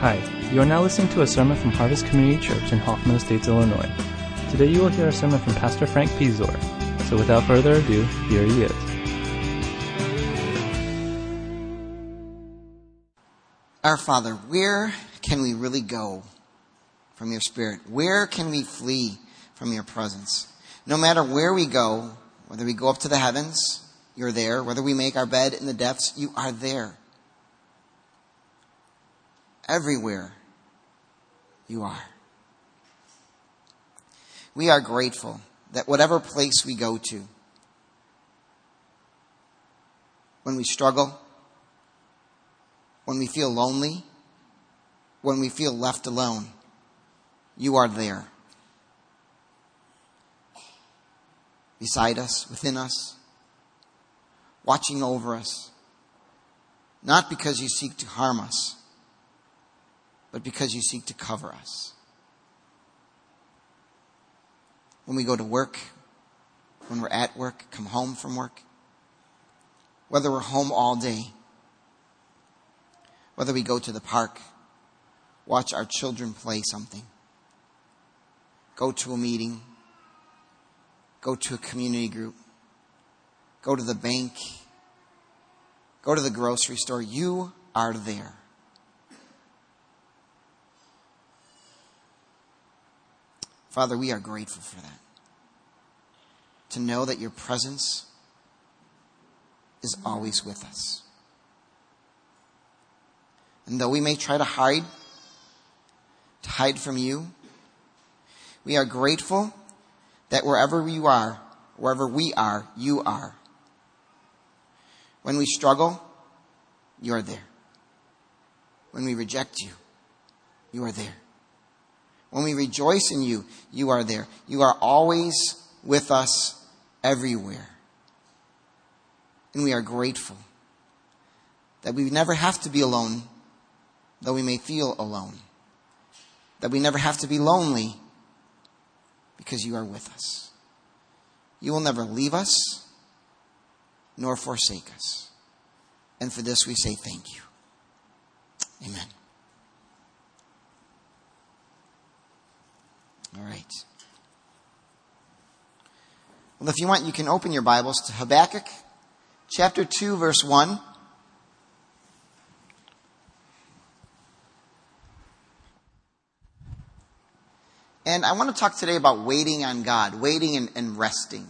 Hi, you are now listening to a sermon from Harvest Community Church in Hoffman Estates, Illinois. Today you will hear a sermon from Pastor Frank Pizor. So without further ado, here he is. Our Father, where can we really go from your Spirit? Where can we flee from your presence? No matter where we go, whether we go up to the heavens, you're there. Whether we make our bed in the depths, you are there. Everywhere, you are. We are grateful that whatever place we go to, when we struggle, when we feel lonely, when we feel left alone, you are there. Beside us, within us, watching over us. Not because you seek to harm us, but because you seek to cover us. When we go to work, when we're at work, come home from work, whether we're home all day, whether we go to the park, watch our children play something, go to a meeting, go to a community group, go to the bank, go to the grocery store, you are there. Father, we are grateful for that. To know that your presence is always with us. And though we may try to hide, to hide from you, we are grateful that wherever you are, wherever we are, you are. When we struggle, you are there. When we reject you, you are there. When we rejoice in you, you are there. You are always with us everywhere. And we are grateful that we never have to be alone, though we may feel alone. That we never have to be lonely because you are with us. You will never leave us nor forsake us. And for this we say thank you. Amen. All Well, if you want, you can open your Bibles to Habakkuk chapter 2, verse 1. And I want to talk today about waiting on God, waiting and, and resting.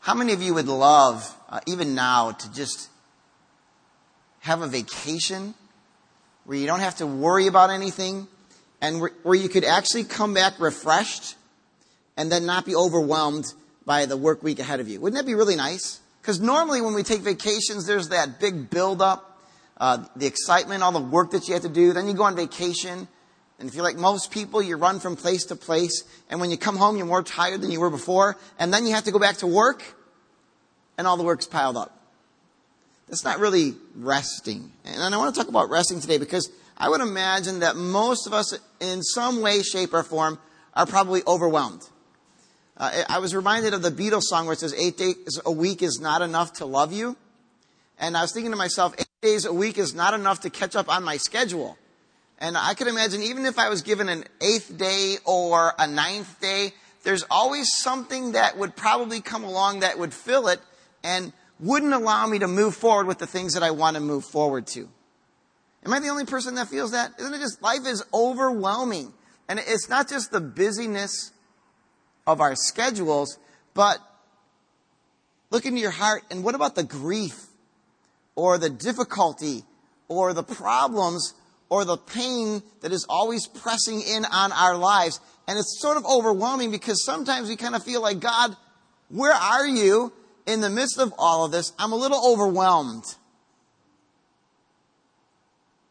How many of you would love, uh, even now, to just have a vacation where you don't have to worry about anything and where, where you could actually come back refreshed and then not be overwhelmed by the work week ahead of you? Wouldn't that be really nice? Because normally when we take vacations, there's that big buildup, uh, the excitement, all the work that you have to do. Then you go on vacation and if you're like most people, you run from place to place. And when you come home, you're more tired than you were before. And then you have to go back to work and all the work's piled up. That's not really resting. And I want to talk about resting today because I would imagine that most of us in some way, shape, or form are probably overwhelmed. Uh, I was reminded of the Beatles song where it says eight days a week is not enough to love you. And I was thinking to myself, eight days a week is not enough to catch up on my schedule. And I could imagine even if I was given an eighth day or a ninth day, there's always something that would probably come along that would fill it and wouldn't allow me to move forward with the things that I want to move forward to. Am I the only person that feels that? Isn't it just life is overwhelming? And it's not just the busyness of our schedules, but look into your heart and what about the grief or the difficulty or the problems or the pain that is always pressing in on our lives. And it's sort of overwhelming because sometimes we kind of feel like, God, where are you in the midst of all of this? I'm a little overwhelmed.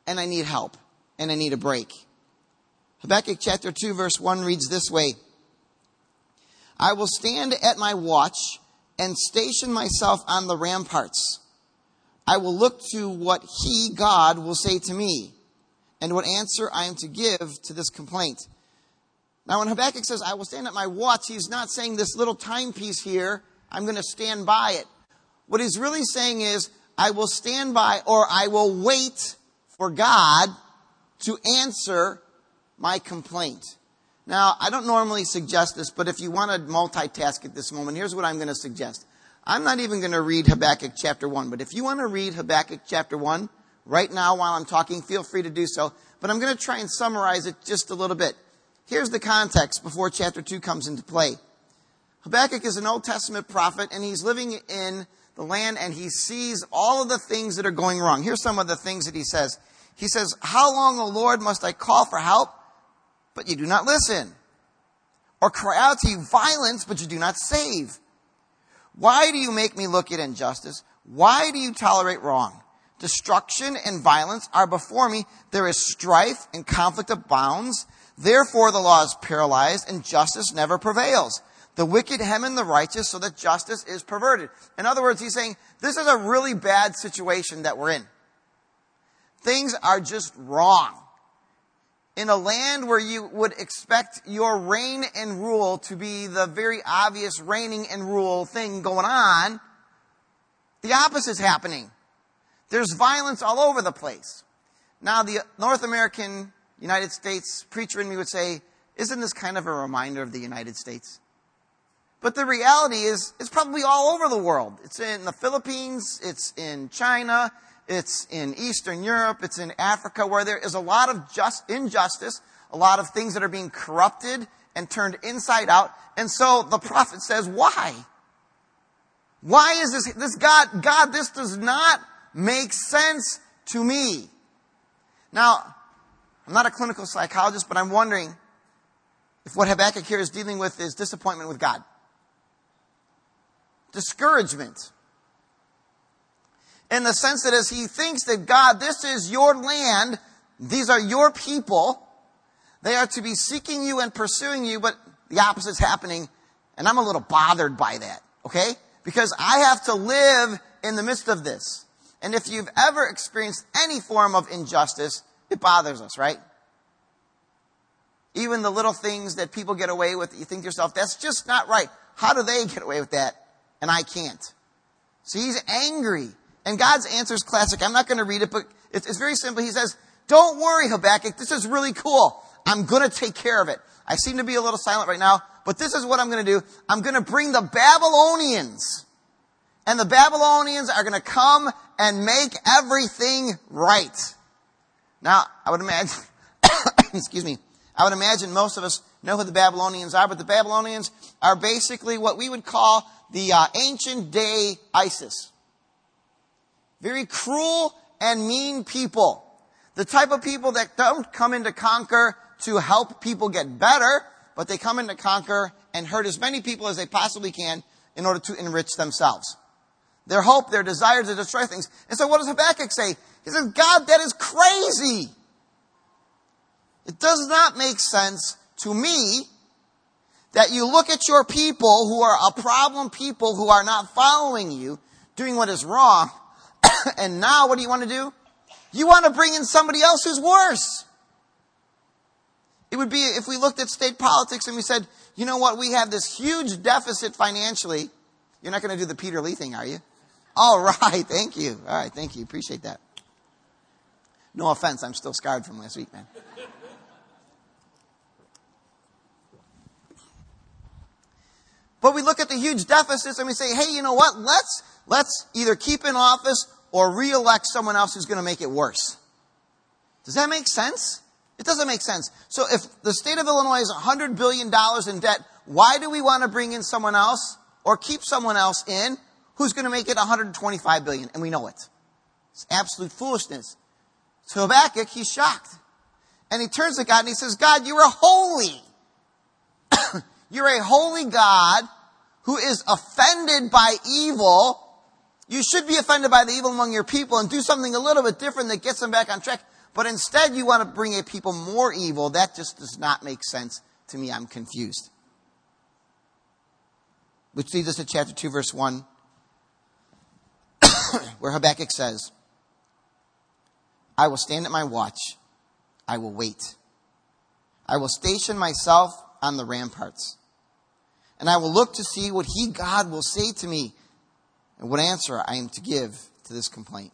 And I need help. And I need a break. Habakkuk chapter 2 verse 1 reads this way. I will stand at my watch and station myself on the ramparts. I will look to what he, God, will say to me and what answer I am to give to this complaint. Now, when Habakkuk says, I will stand at my watch, he's not saying this little timepiece here, I'm going to stand by it. What he's really saying is, I will stand by or I will wait for God to answer my complaint. Now, I don't normally suggest this, but if you want to multitask at this moment, here's what I'm going to suggest. I'm not even going to read Habakkuk chapter 1, but if you want to read Habakkuk chapter 1 right now while I'm talking, feel free to do so. But I'm going to try and summarize it just a little bit. Here's the context before chapter 2 comes into play. Habakkuk is an Old Testament prophet and he's living in the land and he sees all of the things that are going wrong. Here's some of the things that he says. He says, How long, O Lord, must I call for help, but you do not listen? Or cry out to you violence, but you do not save? Why do you make me look at injustice? Why do you tolerate wrong? Destruction and violence are before me. There is strife and conflict abounds. Therefore the law is paralyzed and justice never prevails. The wicked hem in the righteous so that justice is perverted. In other words, he's saying this is a really bad situation that we're in. Things are just wrong. In a land where you would expect your reign and rule to be the very obvious reigning and rule thing going on, the opposite is happening. There's violence all over the place. Now, the North American United States preacher in me would say, isn't this kind of a reminder of the United States? But the reality is, it's probably all over the world. It's in the Philippines, it's in China, it's in Eastern Europe, it's in Africa, where there is a lot of just injustice, a lot of things that are being corrupted and turned inside out. And so the prophet says, why? Why is this, this God, God, this does not make sense to me. Now, I'm not a clinical psychologist, but I'm wondering if what Habakkuk here is dealing with is disappointment with God. Discouragement. In the sense that as he thinks that God, this is your land, these are your people, they are to be seeking you and pursuing you, but the opposite's happening, and I'm a little bothered by that, okay? Because I have to live in the midst of this. And if you've ever experienced any form of injustice, it bothers us, right? Even the little things that people get away with, you think to yourself, that's just not right. How do they get away with that? And I can't. So he's angry. And God's answer is classic. I'm not going to read it, but it's, it's very simple. He says, don't worry, Habakkuk. This is really cool. I'm going to take care of it. I seem to be a little silent right now, but this is what I'm going to do. I'm going to bring the Babylonians. And the Babylonians are going to come and make everything right. Now, I would imagine, excuse me, I would imagine most of us know who the Babylonians are, but the Babylonians are basically what we would call the uh, ancient day ISIS. Very cruel and mean people. The type of people that don't come in to conquer to help people get better, but they come in to conquer and hurt as many people as they possibly can in order to enrich themselves. Their hope, their desire to destroy things. And so what does Habakkuk say? He says, God, that is crazy. It does not make sense to me that you look at your people who are a problem people who are not following you, doing what is wrong, and now what do you want to do? You want to bring in somebody else who's worse. It would be if we looked at state politics and we said, you know what, we have this huge deficit financially. You're not going to do the Peter Lee thing, are you? All right, thank you. All right, thank you. Appreciate that. No offense, I'm still scarred from last week, man. But we look at the huge deficits and we say, hey, you know what? Let's, let's either keep in office or re-elect someone else who's going to make it worse. Does that make sense? It doesn't make sense. So if the state of Illinois is $100 billion in debt, why do we want to bring in someone else or keep someone else in who's going to make it 125 billion? And we know it. It's absolute foolishness. So Habakkuk, he's shocked. And he turns to God and he says, God, you are holy. You're a holy God who is offended by evil. You should be offended by the evil among your people and do something a little bit different that gets them back on track. But instead you want to bring a people more evil. That just does not make sense to me. I'm confused. Which leads us to chapter 2 verse 1, where Habakkuk says, I will stand at my watch. I will wait. I will station myself on the ramparts and I will look to see what he, God, will say to me and what answer I am to give to this complaint.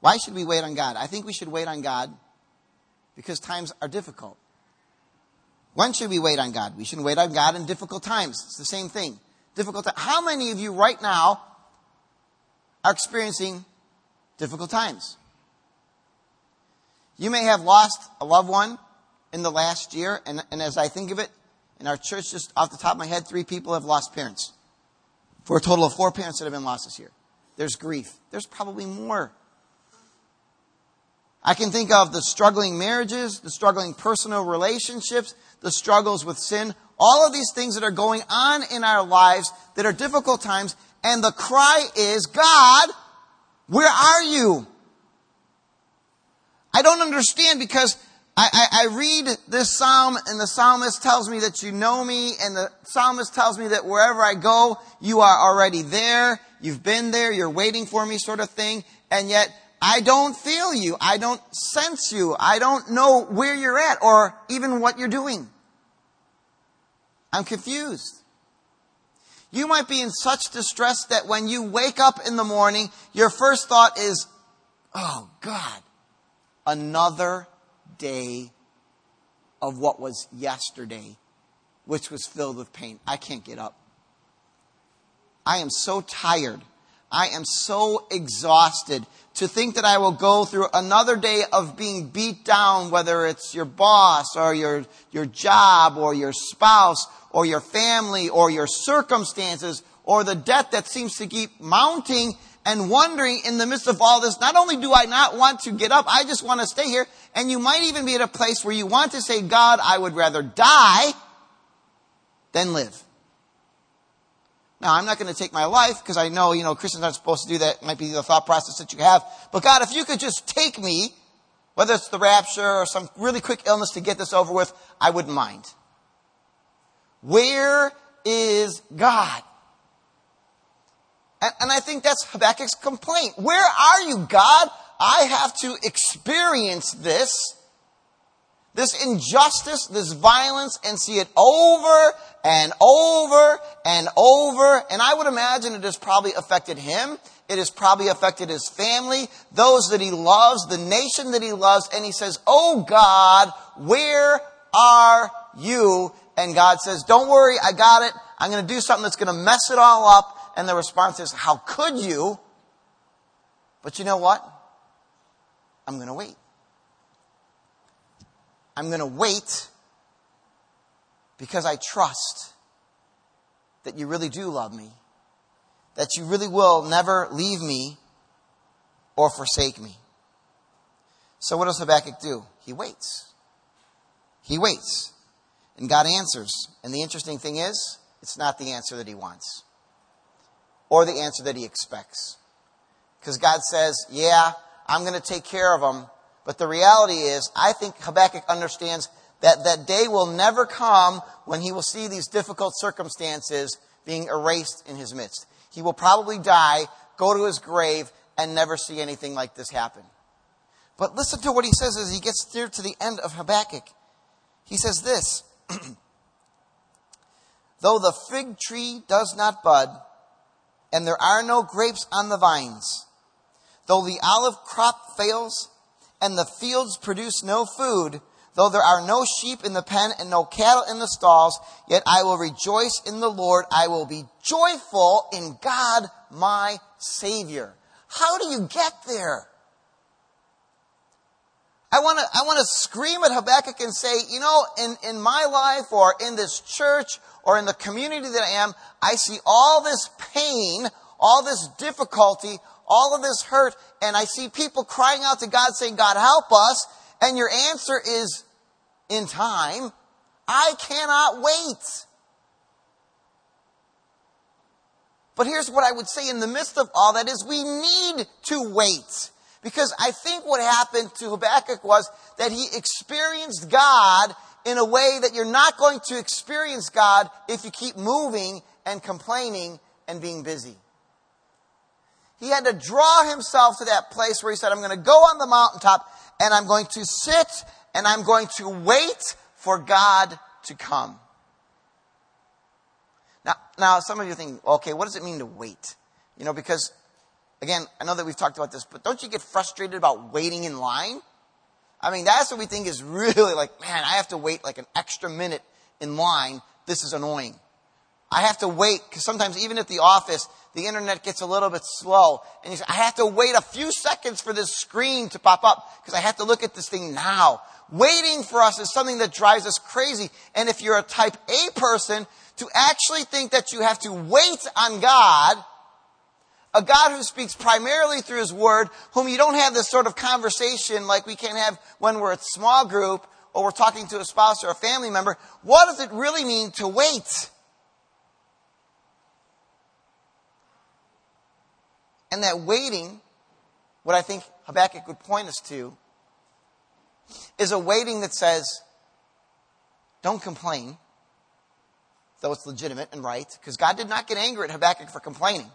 Why should we wait on God? I think we should wait on God because times are difficult. When should we wait on God? We shouldn't wait on God in difficult times. It's the same thing. Difficult time. How many of you right now are experiencing difficult times? You may have lost a loved one in the last year, and, and as I think of it, in our church, just off the top of my head, three people have lost parents. For a total of four parents that have been lost this year. There's grief. There's probably more. I can think of the struggling marriages, the struggling personal relationships, the struggles with sin, all of these things that are going on in our lives that are difficult times. And the cry is, God, where are you? I don't understand because I, I, I, read this psalm and the psalmist tells me that you know me and the psalmist tells me that wherever I go, you are already there. You've been there. You're waiting for me sort of thing. And yet I don't feel you. I don't sense you. I don't know where you're at or even what you're doing. I'm confused. You might be in such distress that when you wake up in the morning, your first thought is, Oh God, another day of what was yesterday, which was filled with pain. I can't get up. I am so tired. I am so exhausted to think that I will go through another day of being beat down, whether it's your boss or your, your job or your spouse or your family or your circumstances or the debt that seems to keep mounting and wondering in the midst of all this, not only do I not want to get up, I just want to stay here. And you might even be at a place where you want to say, God, I would rather die than live. Now, I'm not going to take my life because I know, you know, Christians aren't supposed to do that. It might be the thought process that you have. But God, if you could just take me, whether it's the rapture or some really quick illness to get this over with, I wouldn't mind. Where is God? And, and I think that's Habakkuk's complaint. Where are you, God? I have to experience this, this injustice, this violence, and see it over and over and over. And I would imagine it has probably affected him. It has probably affected his family, those that he loves, the nation that he loves. And he says, Oh God, where are you? And God says, Don't worry, I got it. I'm going to do something that's going to mess it all up. And the response is, How could you? But you know what? I'm going to wait. I'm going to wait because I trust that you really do love me, that you really will never leave me or forsake me. So what does Habakkuk do? He waits. He waits. And God answers. And the interesting thing is, it's not the answer that he wants or the answer that he expects. Because God says, yeah, I'm going to take care of them. But the reality is, I think Habakkuk understands that that day will never come when he will see these difficult circumstances being erased in his midst. He will probably die, go to his grave, and never see anything like this happen. But listen to what he says as he gets near to the end of Habakkuk. He says this Though the fig tree does not bud, and there are no grapes on the vines. Though the olive crop fails and the fields produce no food, though there are no sheep in the pen and no cattle in the stalls, yet I will rejoice in the Lord. I will be joyful in God my Savior. How do you get there? I want to I want to scream at Habakkuk and say, you know, in, in my life or in this church or in the community that I am, I see all this pain, all this difficulty, all of this hurt, and I see people crying out to God saying, God, help us. And your answer is, in time, I cannot wait. But here's what I would say in the midst of all that is we need to wait. Because I think what happened to Habakkuk was that he experienced God in a way that you're not going to experience God if you keep moving and complaining and being busy. He had to draw himself to that place where he said, I'm going to go on the mountaintop and I'm going to sit and I'm going to wait for God to come. Now, now some of you think, okay, what does it mean to wait? You know, because Again, I know that we've talked about this, but don't you get frustrated about waiting in line? I mean, that's what we think is really like, man, I have to wait like an extra minute in line. This is annoying. I have to wait because sometimes even at the office, the internet gets a little bit slow. And you say, I have to wait a few seconds for this screen to pop up because I have to look at this thing now. Waiting for us is something that drives us crazy. And if you're a type A person, to actually think that you have to wait on God, a God who speaks primarily through His Word, whom you don't have this sort of conversation like we can have when we're a small group or we're talking to a spouse or a family member, what does it really mean to wait? And that waiting, what I think Habakkuk would point us to, is a waiting that says, don't complain, though it's legitimate and right, because God did not get angry at Habakkuk for complaining.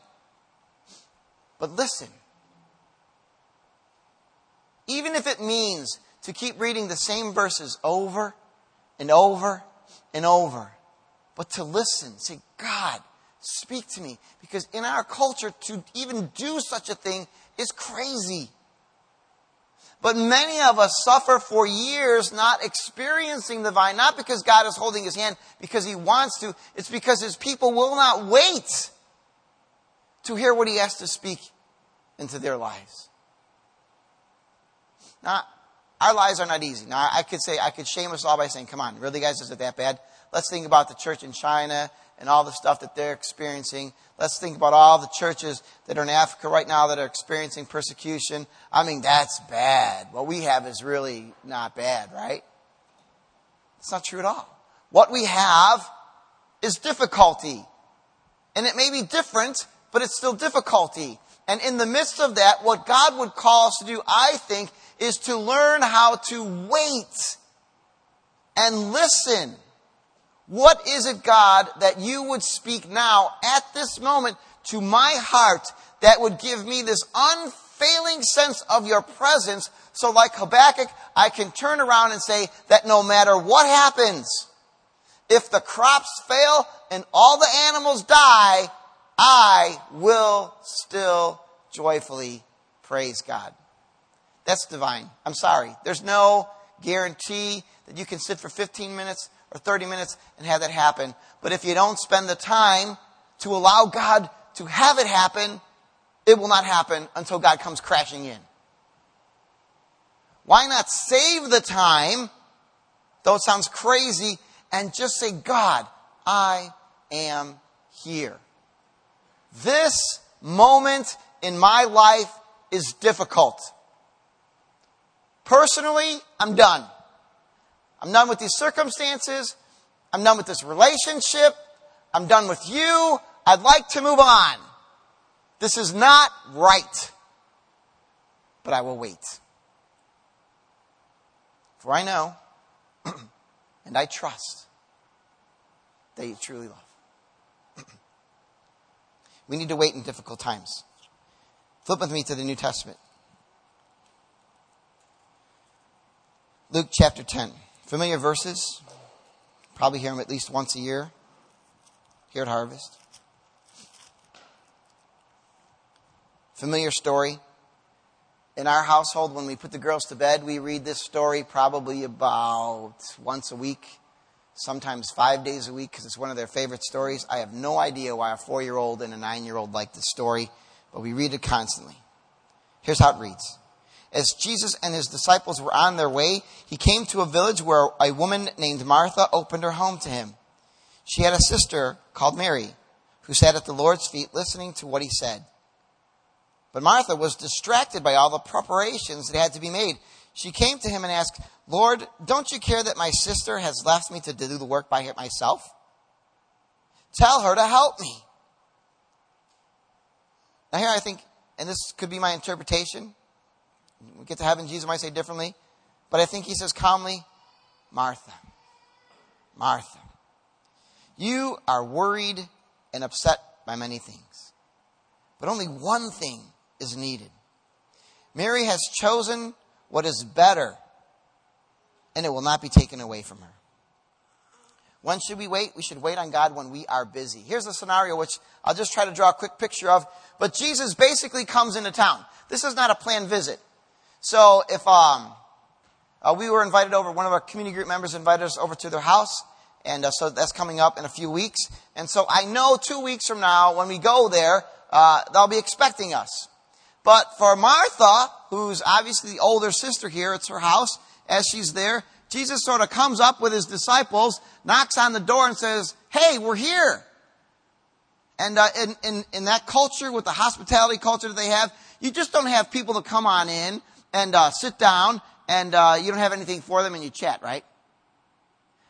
But listen, even if it means to keep reading the same verses over and over and over, but to listen, say, God, Speak to me. Because in our culture, to even do such a thing is crazy. But many of us suffer for years not experiencing the vine, not because God is holding his hand because he wants to, it's because his people will not wait to hear what he has to speak into their lives. Now, our lives are not easy. Now, I could say, I could shame us all by saying, come on, really guys, is it that bad? Let's think about the church in China and all the stuff that they're experiencing. Let's think about all the churches that are in Africa right now that are experiencing persecution. I mean, that's bad. What we have is really not bad, right? It's not true at all. What we have is difficulty. And it may be different, but it's still difficulty. And in the midst of that, what God would call us to do, I think, is to learn how to wait and listen what is it, God, that you would speak now at this moment to my heart that would give me this unfailing sense of your presence so like Habakkuk, I can turn around and say that no matter what happens, if the crops fail and all the animals die, I will still joyfully praise God. That's divine. I'm sorry. There's no guarantee that you can sit for 15 minutes or 30 minutes and have that happen. But if you don't spend the time to allow God to have it happen, it will not happen until God comes crashing in. Why not save the time, though it sounds crazy, and just say, God, I am here. This moment in my life is difficult. Personally, I'm done. I'm done with these circumstances. I'm done with this relationship. I'm done with you. I'd like to move on. This is not right. But I will wait. For I know and I trust that you truly love. We need to wait in difficult times. Flip with me to the New Testament. Luke chapter 10. Familiar verses? Probably hear them at least once a year here at Harvest. Familiar story. In our household, when we put the girls to bed, we read this story probably about once a week, sometimes five days a week, because it's one of their favorite stories. I have no idea why a four year old and a nine year old like this story, but we read it constantly. Here's how it reads as Jesus and his disciples were on their way, he came to a village where a woman named Martha opened her home to him. She had a sister called Mary who sat at the Lord's feet listening to what he said. But Martha was distracted by all the preparations that had to be made. She came to him and asked, Lord, don't you care that my sister has left me to do the work by myself? Tell her to help me. Now, here I think, and this could be my interpretation, we get to heaven, Jesus might say differently. But I think he says calmly, Martha, Martha, you are worried and upset by many things. But only one thing is needed. Mary has chosen what is better, and it will not be taken away from her. When should we wait? We should wait on God when we are busy. Here's a scenario which I'll just try to draw a quick picture of. But Jesus basically comes into town. This is not a planned visit. So if um, uh, we were invited over, one of our community group members invited us over to their house, and uh, so that's coming up in a few weeks. And so I know two weeks from now, when we go there, uh, they'll be expecting us. But for Martha, who's obviously the older sister here, it's her house, as she's there, Jesus sort of comes up with his disciples, knocks on the door and says, Hey, we're here. And uh, in, in, in that culture, with the hospitality culture that they have, you just don't have people to come on in and uh, sit down and uh, you don't have anything for them and you chat, right?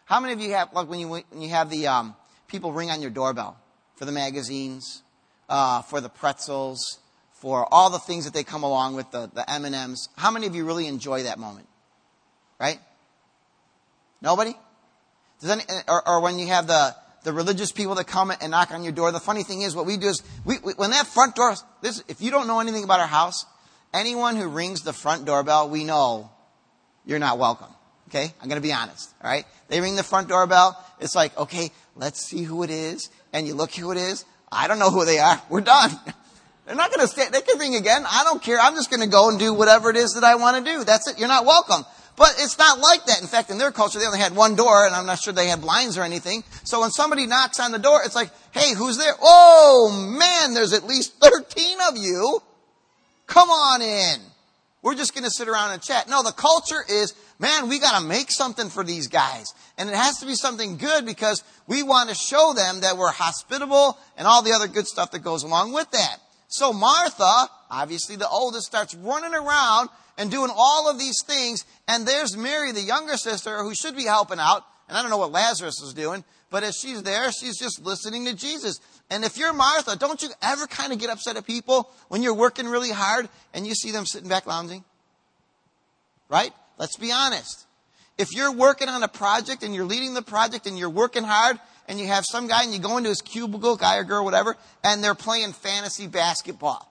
How many of you have, like when you, when you have the um, people ring on your doorbell for the magazines, uh, for the pretzels, for all the things that they come along with, the, the M&Ms. How many of you really enjoy that moment? Right? Nobody? Does any, or, or when you have the, the religious people that come and knock on your door. The funny thing is, what we do is, we, we, when that front door, this, if you don't know anything about our house, anyone who rings the front doorbell, we know you're not welcome. Okay? I'm going to be honest. All right? They ring the front doorbell. It's like, okay, let's see who it is. And you look who it is. I don't know who they are. We're done. They're not going to stay. They can ring again. I don't care. I'm just going to go and do whatever it is that I want to do. That's it. You're not welcome. But it's not like that. In fact, in their culture, they only had one door, and I'm not sure they had blinds or anything. So when somebody knocks on the door, it's like, hey, who's there? Oh, man, there's at least 13 of you. Come on in. We're just going to sit around and chat. No, the culture is, man, we got to make something for these guys. And it has to be something good because we want to show them that we're hospitable and all the other good stuff that goes along with that. So Martha, obviously the oldest, starts running around and doing all of these things. And there's Mary, the younger sister, who should be helping out. And I don't know what Lazarus is doing, but as she's there, she's just listening to Jesus. And if you're Martha, don't you ever kind of get upset at people when you're working really hard and you see them sitting back lounging? Right? Let's be honest. If you're working on a project and you're leading the project and you're working hard and you have some guy and you go into his cubicle, guy or girl, whatever, and they're playing fantasy basketball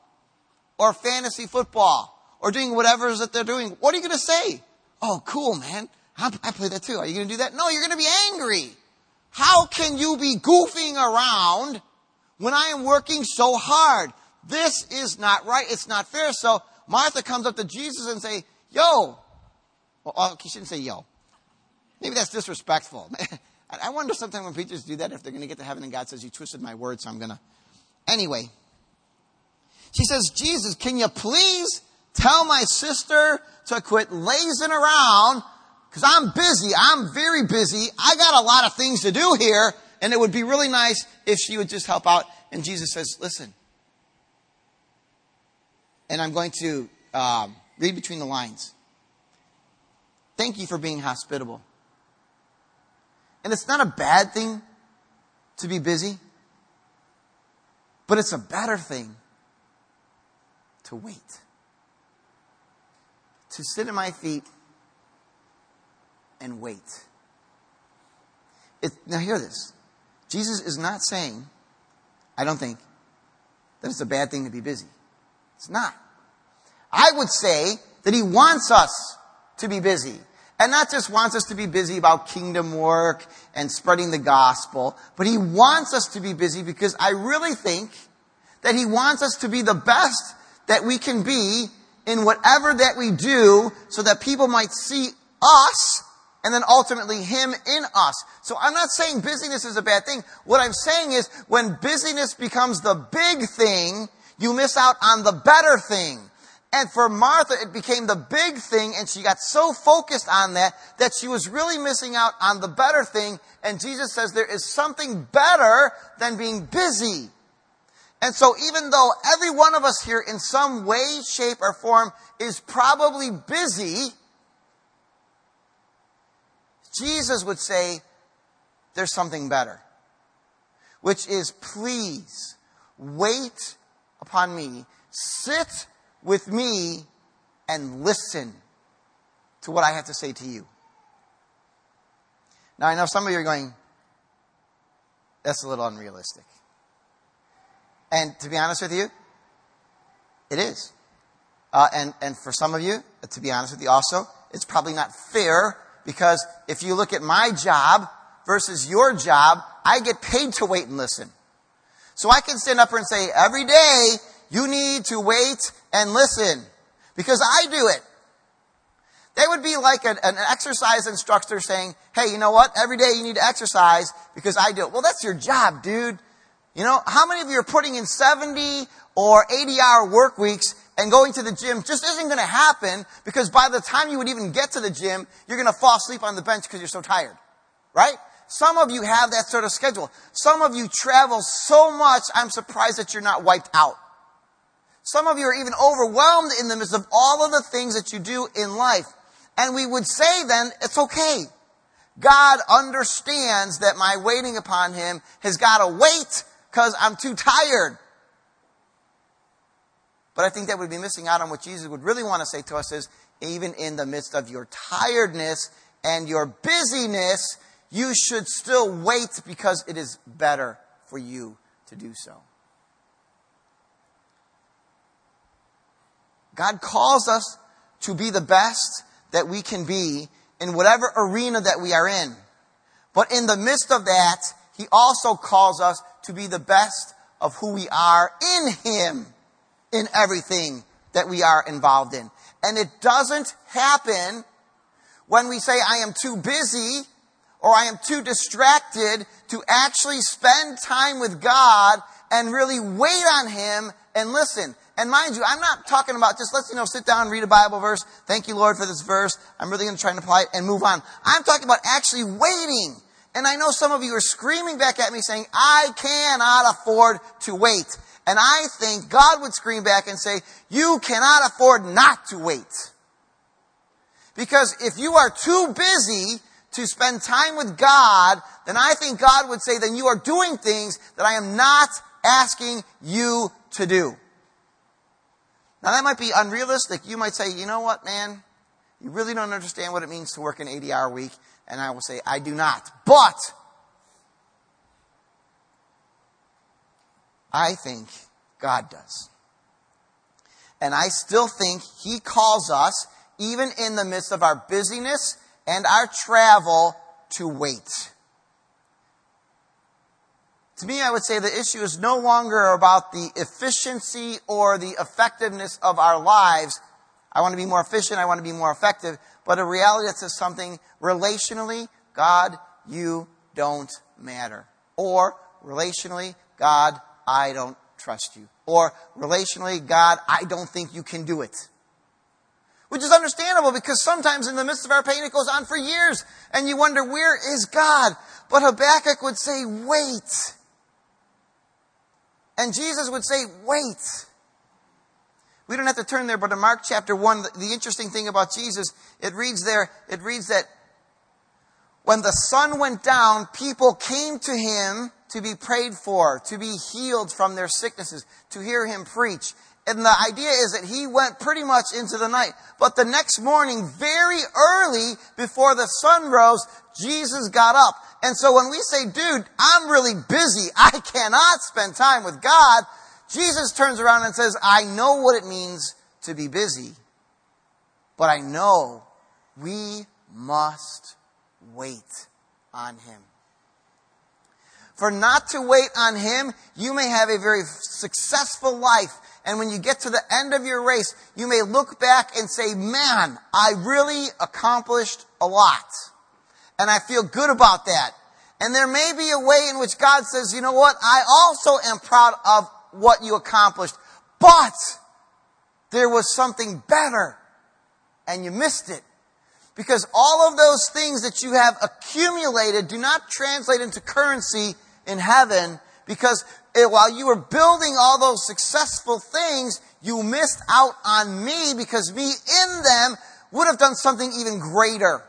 or fantasy football or doing whatever it is that they're doing, what are you going to say? Oh, cool, man. I play that too. Are you going to do that? No, you're going to be angry. How can you be goofing around when I am working so hard? This is not right. It's not fair. So Martha comes up to Jesus and say, yo. Well, uh, she shouldn't say yo. Maybe that's disrespectful. I wonder sometimes when preachers do that, if they're going to get to heaven and God says, you twisted my word, so I'm going to. Anyway. She says, Jesus, can you please Tell my sister to quit lazing around because I'm busy. I'm very busy. I got a lot of things to do here. And it would be really nice if she would just help out. And Jesus says, listen. And I'm going to um, read between the lines. Thank you for being hospitable. And it's not a bad thing to be busy, but it's a better thing to wait to sit at my feet and wait. It, now, hear this. Jesus is not saying, I don't think, that it's a bad thing to be busy. It's not. I would say that he wants us to be busy. And not just wants us to be busy about kingdom work and spreading the gospel, but he wants us to be busy because I really think that he wants us to be the best that we can be in whatever that we do so that people might see us and then ultimately Him in us. So I'm not saying busyness is a bad thing. What I'm saying is when busyness becomes the big thing, you miss out on the better thing. And for Martha, it became the big thing and she got so focused on that that she was really missing out on the better thing. And Jesus says there is something better than being busy. And so even though every one of us here in some way, shape, or form is probably busy, Jesus would say, there's something better. Which is, please wait upon me, sit with me, and listen to what I have to say to you. Now I know some of you are going, that's a little unrealistic. And to be honest with you, it is. Uh, and, and for some of you, to be honest with you also, it's probably not fair because if you look at my job versus your job, I get paid to wait and listen. So I can stand up here and say, every day you need to wait and listen because I do it. They would be like an, an, exercise instructor saying, hey, you know what? Every day you need to exercise because I do it. Well, that's your job, dude. You know, how many of you are putting in 70 or 80 hour work weeks and going to the gym just isn't going to happen because by the time you would even get to the gym, you're going to fall asleep on the bench because you're so tired. Right? Some of you have that sort of schedule. Some of you travel so much, I'm surprised that you're not wiped out. Some of you are even overwhelmed in the midst of all of the things that you do in life. And we would say then, it's okay. God understands that my waiting upon Him has got to wait because I'm too tired. But I think that would be missing out on what Jesus would really want to say to us is, even in the midst of your tiredness and your busyness, you should still wait because it is better for you to do so. God calls us to be the best that we can be in whatever arena that we are in. But in the midst of that, He also calls us to be the best of who we are in Him in everything that we are involved in. And it doesn't happen when we say, I am too busy or I am too distracted to actually spend time with God and really wait on Him and listen. And mind you, I'm not talking about just let's, you know, sit down, read a Bible verse. Thank you, Lord, for this verse. I'm really going to try and apply it and move on. I'm talking about actually waiting. And I know some of you are screaming back at me saying, I cannot afford to wait. And I think God would scream back and say, you cannot afford not to wait. Because if you are too busy to spend time with God, then I think God would say, then you are doing things that I am not asking you to do. Now that might be unrealistic. You might say, you know what, man? You really don't understand what it means to work an 80 hour week. And I will say, I do not. But, I think God does. And I still think He calls us, even in the midst of our busyness and our travel, to wait. To me, I would say the issue is no longer about the efficiency or the effectiveness of our lives. I want to be more efficient. I want to be more effective. But a reality that says something relationally, God, you don't matter. Or relationally, God, I don't trust you. Or relationally, God, I don't think you can do it. Which is understandable because sometimes in the midst of our pain it goes on for years and you wonder, where is God? But Habakkuk would say, wait. And Jesus would say, wait. We don't have to turn there, but in Mark chapter 1, the, the interesting thing about Jesus, it reads there, it reads that when the sun went down, people came to him to be prayed for, to be healed from their sicknesses, to hear him preach. And the idea is that he went pretty much into the night. But the next morning, very early before the sun rose, Jesus got up. And so when we say, dude, I'm really busy. I cannot spend time with God. Jesus turns around and says, I know what it means to be busy, but I know we must wait on Him. For not to wait on Him, you may have a very successful life. And when you get to the end of your race, you may look back and say, man, I really accomplished a lot. And I feel good about that. And there may be a way in which God says, you know what? I also am proud of what you accomplished, but there was something better and you missed it. Because all of those things that you have accumulated do not translate into currency in heaven because while you were building all those successful things, you missed out on me because me in them would have done something even greater.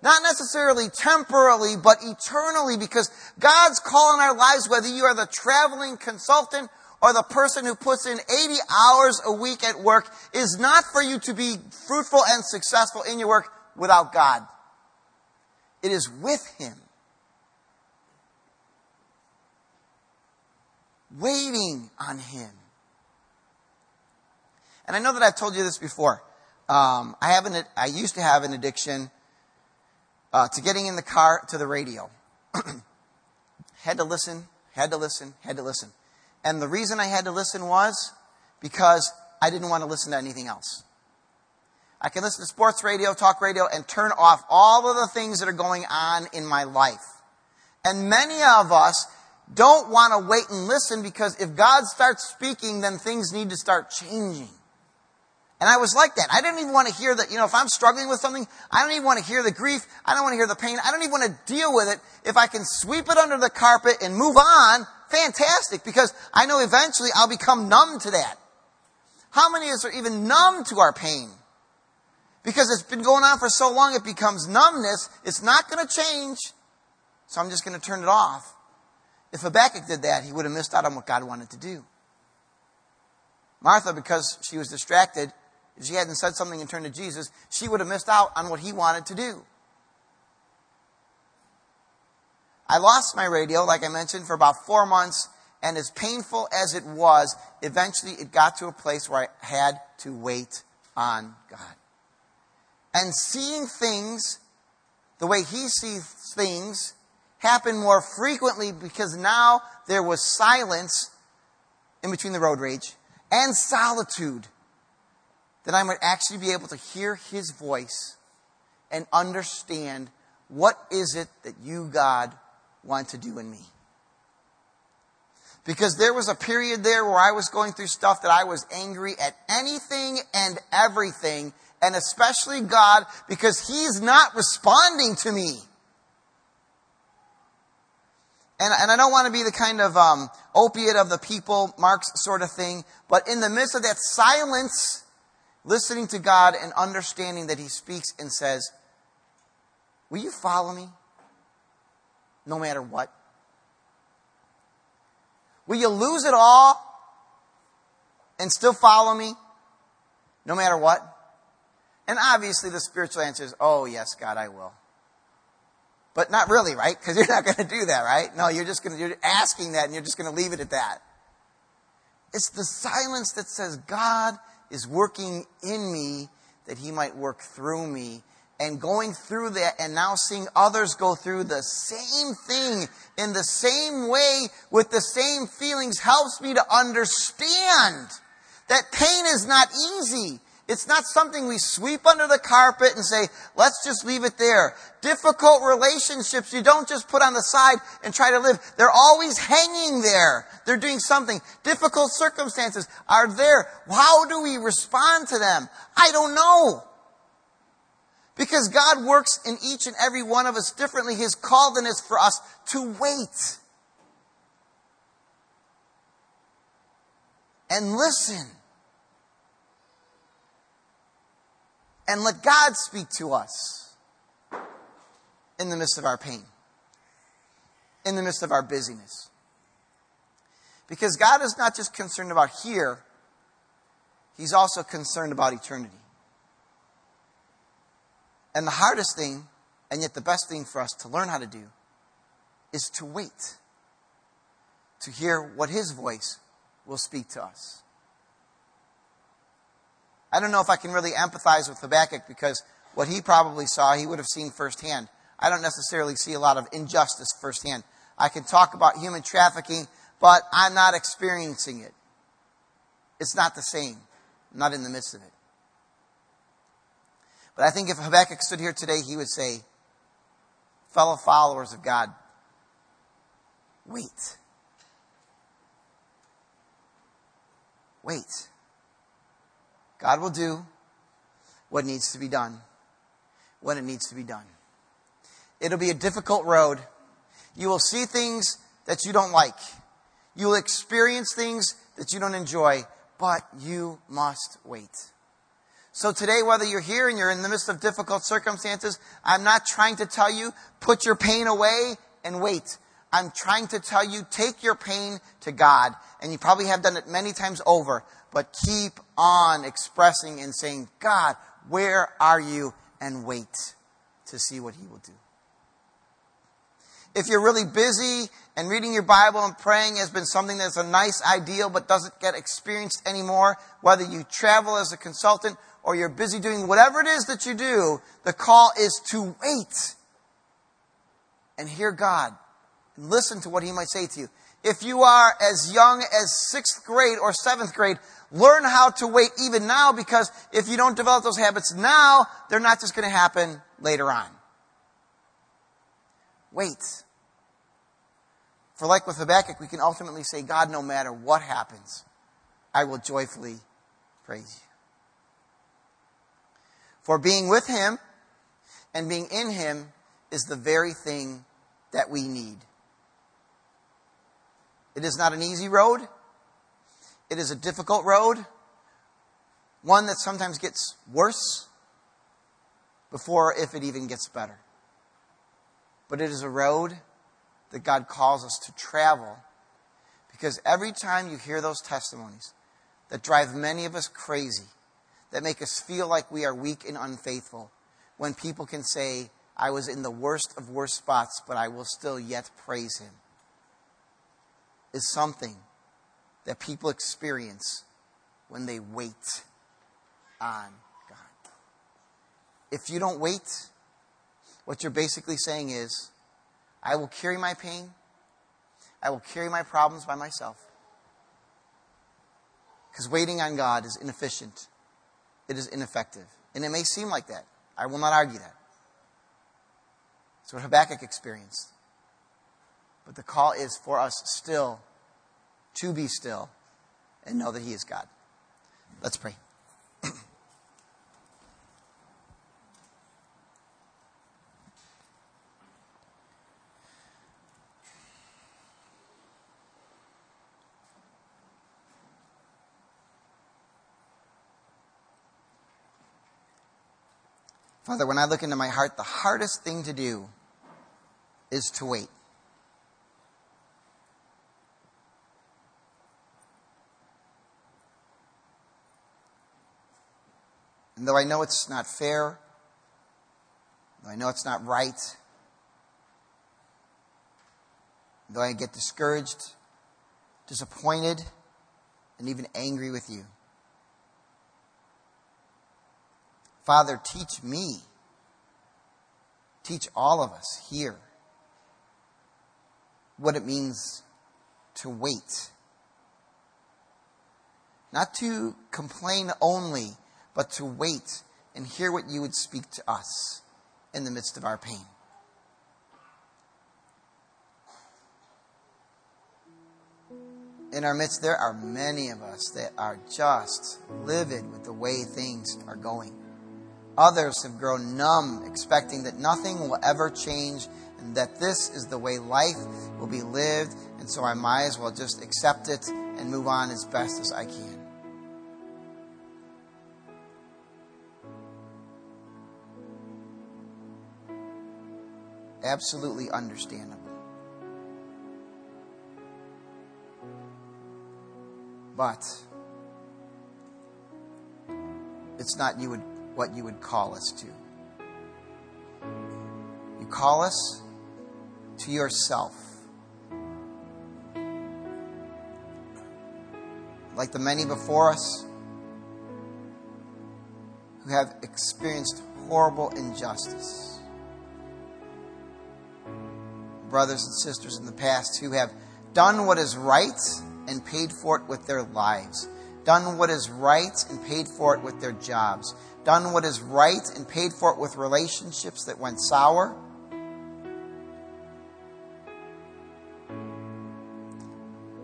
Not necessarily temporally, but eternally because God's call in our lives, whether you are the traveling consultant or the person who puts in 80 hours a week at work, is not for you to be fruitful and successful in your work without God. It is with Him. waiting on Him. And I know that I've told you this before. Um, I have an, I used to have an addiction uh, to getting in the car to the radio. had to listen, had to listen, had to listen. And the reason I had to listen was because I didn't want to listen to anything else. I can listen to sports radio, talk radio, and turn off all of the things that are going on in my life. And many of us don't want to wait and listen because if God starts speaking, then things need to start changing. And I was like that. I didn't even want to hear that, you know, if I'm struggling with something, I don't even want to hear the grief. I don't want to hear the pain. I don't even want to deal with it. If I can sweep it under the carpet and move on, fantastic, because I know eventually I'll become numb to that. How many of us are even numb to our pain? Because it's been going on for so long, it becomes numbness. It's not going to change. So I'm just going to turn it off. If Habakkuk did that, he would have missed out on what God wanted to do. Martha, because she was distracted, if she hadn't said something and turned to Jesus, she would have missed out on what he wanted to do. I lost my radio, like I mentioned, for about four months, and as painful as it was, eventually it got to a place where I had to wait on God. And seeing things the way he sees things happen more frequently because now there was silence in between the road rage and solitude that I might actually be able to hear his voice and understand what is it that you, God, want to do in me. Because there was a period there where I was going through stuff that I was angry at anything and everything, and especially God, because He's not responding to me. And, and I don't want to be the kind of um, opiate of the people, Marx sort of thing, but in the midst of that silence, listening to God and understanding that He speaks and says, Will you follow me? No matter what. Will you lose it all and still follow me? No matter what? And obviously the spiritual answer is, Oh, yes, God, I will. But not really, right? Because you're not going to do that, right? No, you're just going to, you're asking that and you're just going to leave it at that. It's the silence that says God is working in me that he might work through me. And going through that and now seeing others go through the same thing in the same way with the same feelings helps me to understand that pain is not easy. It's not something we sweep under the carpet and say, let's just leave it there. Difficult relationships, you don't just put on the side and try to live. They're always hanging there. They're doing something. Difficult circumstances are there. How do we respond to them? I don't know. Because God works in each and every one of us differently. His call then is for us to wait. And listen. And let God speak to us in the midst of our pain, in the midst of our busyness. Because God is not just concerned about here, He's also concerned about eternity. And the hardest thing, and yet the best thing for us to learn how to do, is to wait to hear what His voice will speak to us. I don't know if I can really empathize with Habakkuk because what he probably saw, he would have seen firsthand. I don't necessarily see a lot of injustice firsthand. I can talk about human trafficking, but I'm not experiencing it. It's not the same. I'm not in the midst of it. But I think if Habakkuk stood here today, he would say, fellow followers of God, wait. Wait. God will do what needs to be done when it needs to be done. It'll be a difficult road. You will see things that you don't like. You will experience things that you don't enjoy, but you must wait. So today, whether you're here and you're in the midst of difficult circumstances, I'm not trying to tell you, put your pain away and wait. I'm trying to tell you, take your pain to God. And you probably have done it many times over but keep on expressing and saying, God, where are you? And wait to see what He will do. If you're really busy and reading your Bible and praying has been something that's a nice ideal but doesn't get experienced anymore, whether you travel as a consultant or you're busy doing whatever it is that you do, the call is to wait and hear God listen to what he might say to you. If you are as young as sixth grade or seventh grade, learn how to wait even now because if you don't develop those habits now, they're not just going to happen later on. Wait. For like with Habakkuk, we can ultimately say, God, no matter what happens, I will joyfully praise you. For being with him and being in him is the very thing that we need. It is not an easy road. It is a difficult road. One that sometimes gets worse before if it even gets better. But it is a road that God calls us to travel because every time you hear those testimonies that drive many of us crazy, that make us feel like we are weak and unfaithful, when people can say, I was in the worst of worst spots, but I will still yet praise Him is something that people experience when they wait on God. If you don't wait, what you're basically saying is, I will carry my pain, I will carry my problems by myself. Because waiting on God is inefficient, it is ineffective. And it may seem like that. I will not argue that. That's what Habakkuk experienced. But the call is for us still to be still and know that He is God. Let's pray. Father, when I look into my heart, the hardest thing to do is to wait. Though I know it's not fair, though I know it's not right, though I get discouraged, disappointed, and even angry with you. Father, teach me, teach all of us here what it means to wait. Not to complain only but to wait and hear what you would speak to us in the midst of our pain. In our midst, there are many of us that are just livid with the way things are going. Others have grown numb, expecting that nothing will ever change and that this is the way life will be lived, and so I might as well just accept it and move on as best as I can. Absolutely understandable. But it's not you would, what you would call us to. You call us to yourself. Like the many before us who have experienced horrible injustice brothers and sisters in the past who have done what is right and paid for it with their lives, done what is right and paid for it with their jobs, done what is right and paid for it with relationships that went sour.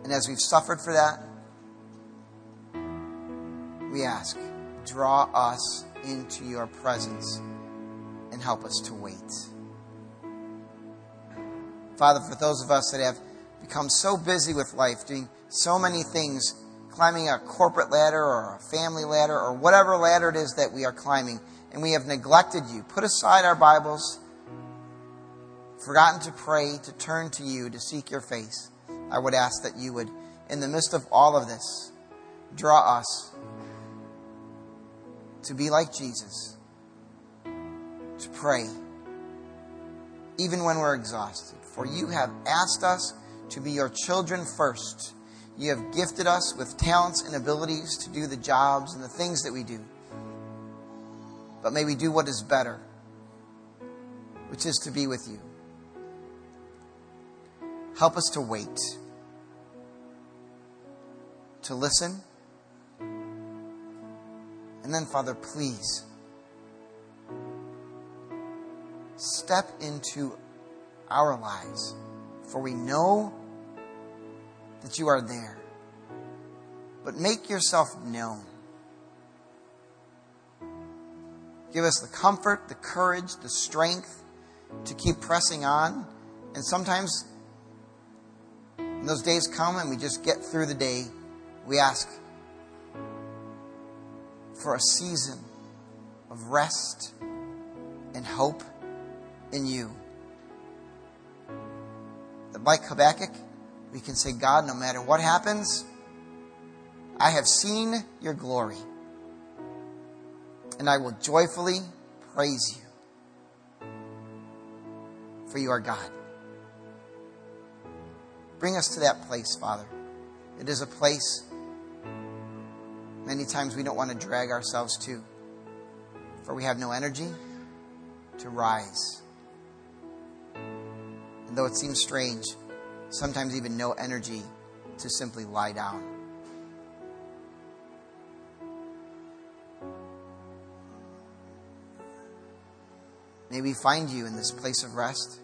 And as we've suffered for that, we ask, draw us into your presence and help us to wait. Father, for those of us that have become so busy with life, doing so many things, climbing a corporate ladder or a family ladder or whatever ladder it is that we are climbing, and we have neglected you, put aside our Bibles, forgotten to pray, to turn to you, to seek your face, I would ask that you would, in the midst of all of this, draw us to be like Jesus, to pray, even when we're exhausted for you have asked us to be your children first. You have gifted us with talents and abilities to do the jobs and the things that we do. But may we do what is better, which is to be with you. Help us to wait, to listen. And then, Father, please step into our lives, for we know that you are there. But make yourself known. Give us the comfort, the courage, the strength to keep pressing on. And sometimes, when those days come and we just get through the day, we ask for a season of rest and hope in you. Like Habakkuk, we can say, God, no matter what happens, I have seen your glory, and I will joyfully praise you, for you are God. Bring us to that place, Father. It is a place many times we don't want to drag ourselves to, for we have no energy to rise. Though it seems strange, sometimes even no energy to simply lie down. May we find you in this place of rest.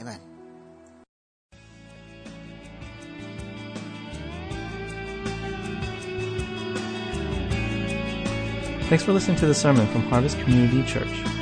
Amen. Thanks for listening to the sermon from Harvest Community Church.